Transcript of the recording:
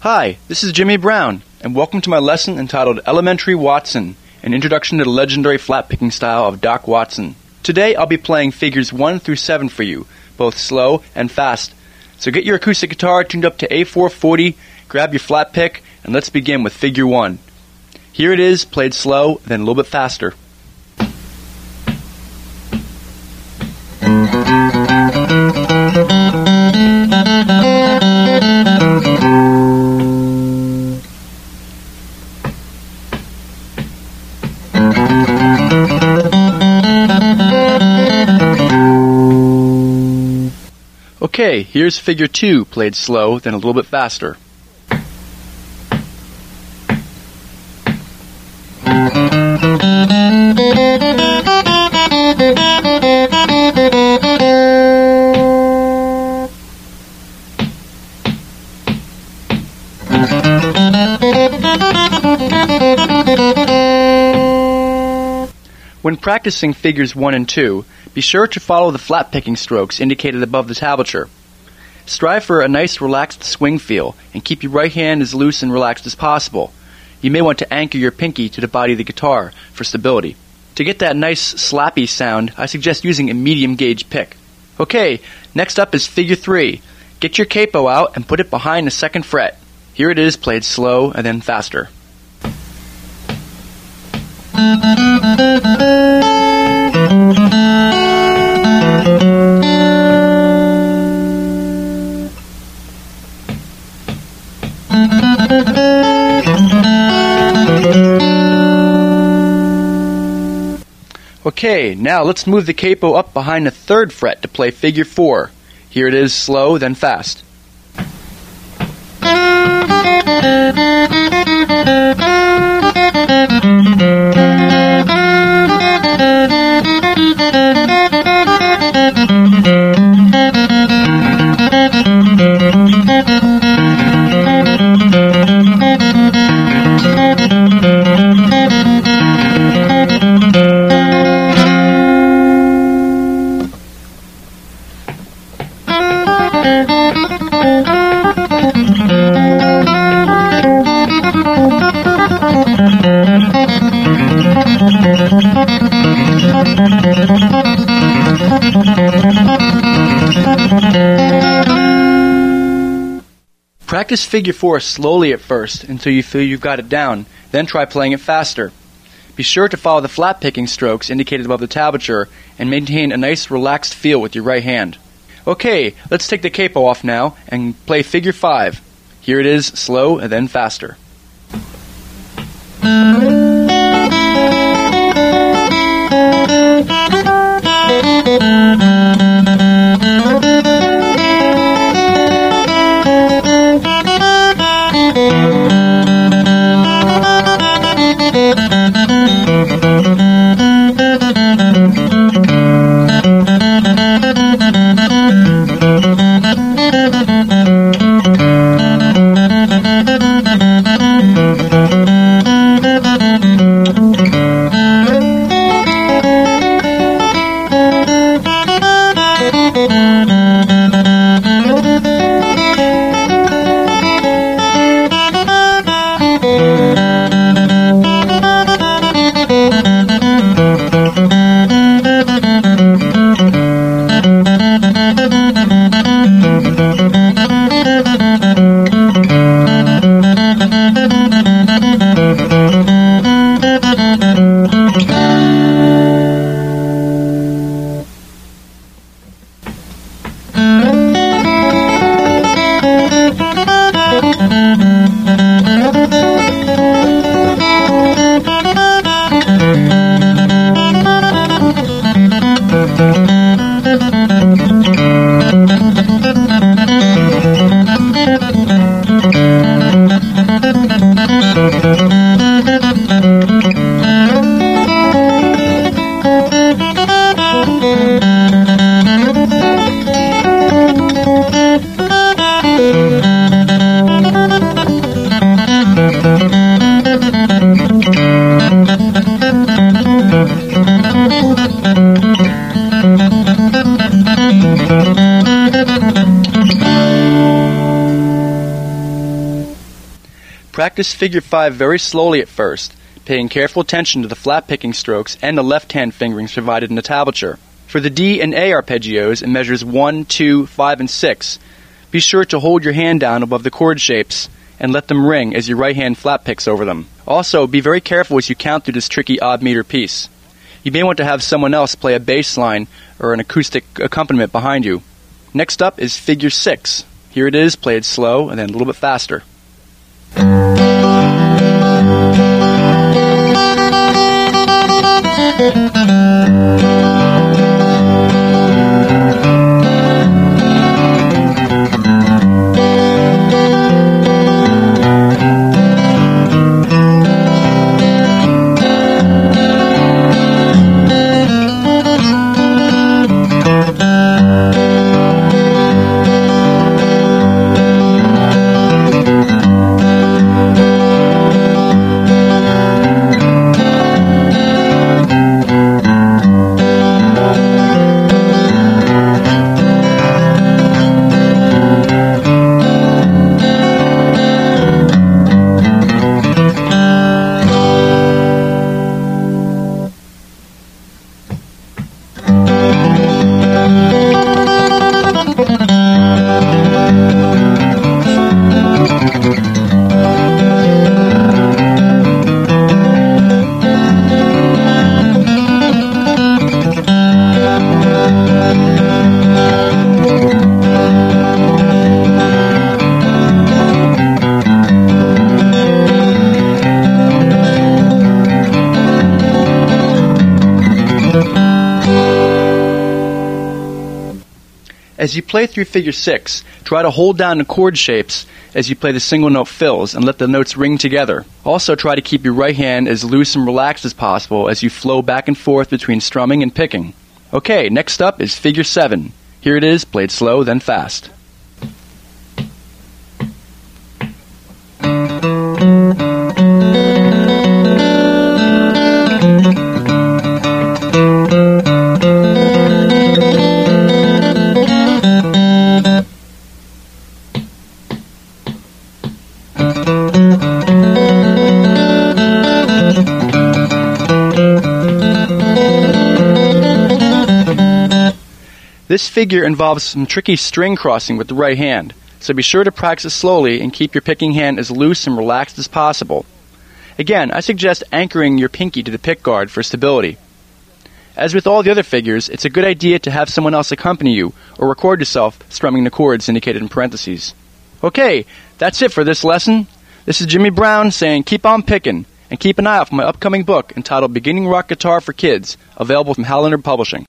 Hi, this is Jimmy Brown, and welcome to my lesson entitled Elementary Watson An Introduction to the Legendary Flat Picking Style of Doc Watson. Today I'll be playing figures 1 through 7 for you, both slow and fast. So get your acoustic guitar tuned up to A440, grab your flat pick, and let's begin with figure 1. Here it is, played slow, then a little bit faster. Okay, here's figure 2, played slow, then a little bit faster. When practicing figures 1 and 2, be sure to follow the flat picking strokes indicated above the tablature. Strive for a nice relaxed swing feel and keep your right hand as loose and relaxed as possible. You may want to anchor your pinky to the body of the guitar for stability. To get that nice slappy sound, I suggest using a medium gauge pick. Okay, next up is figure 3. Get your capo out and put it behind the second fret. Here it is played slow and then faster. Okay, now let's move the capo up behind the third fret to play figure 4. Here it is slow, then fast. Practice figure 4 slowly at first until you feel you've got it down, then try playing it faster. Be sure to follow the flat picking strokes indicated above the tablature and maintain a nice relaxed feel with your right hand. Okay, let's take the capo off now and play figure 5. Here it is slow and then faster. Müzik Practice figure 5 very slowly at first, paying careful attention to the flat picking strokes and the left hand fingerings provided in the tablature. For the D and A arpeggios in measures 1, 2, 5, and 6, be sure to hold your hand down above the chord shapes and let them ring as your right hand flat picks over them. Also, be very careful as you count through this tricky odd meter piece. You may want to have someone else play a bass line or an acoustic accompaniment behind you. Next up is figure 6. Here it is, played slow and then a little bit faster. As you play through figure 6, try to hold down the chord shapes as you play the single note fills and let the notes ring together. Also try to keep your right hand as loose and relaxed as possible as you flow back and forth between strumming and picking. Okay, next up is figure 7. Here it is, played slow, then fast. This figure involves some tricky string crossing with the right hand, so be sure to practice slowly and keep your picking hand as loose and relaxed as possible. Again, I suggest anchoring your pinky to the pick guard for stability. As with all the other figures, it's a good idea to have someone else accompany you or record yourself strumming the chords indicated in parentheses. Okay, that's it for this lesson. This is Jimmy Brown saying keep on picking and keep an eye out for my upcoming book entitled Beginning Rock Guitar for Kids, available from Hal Leonard Publishing.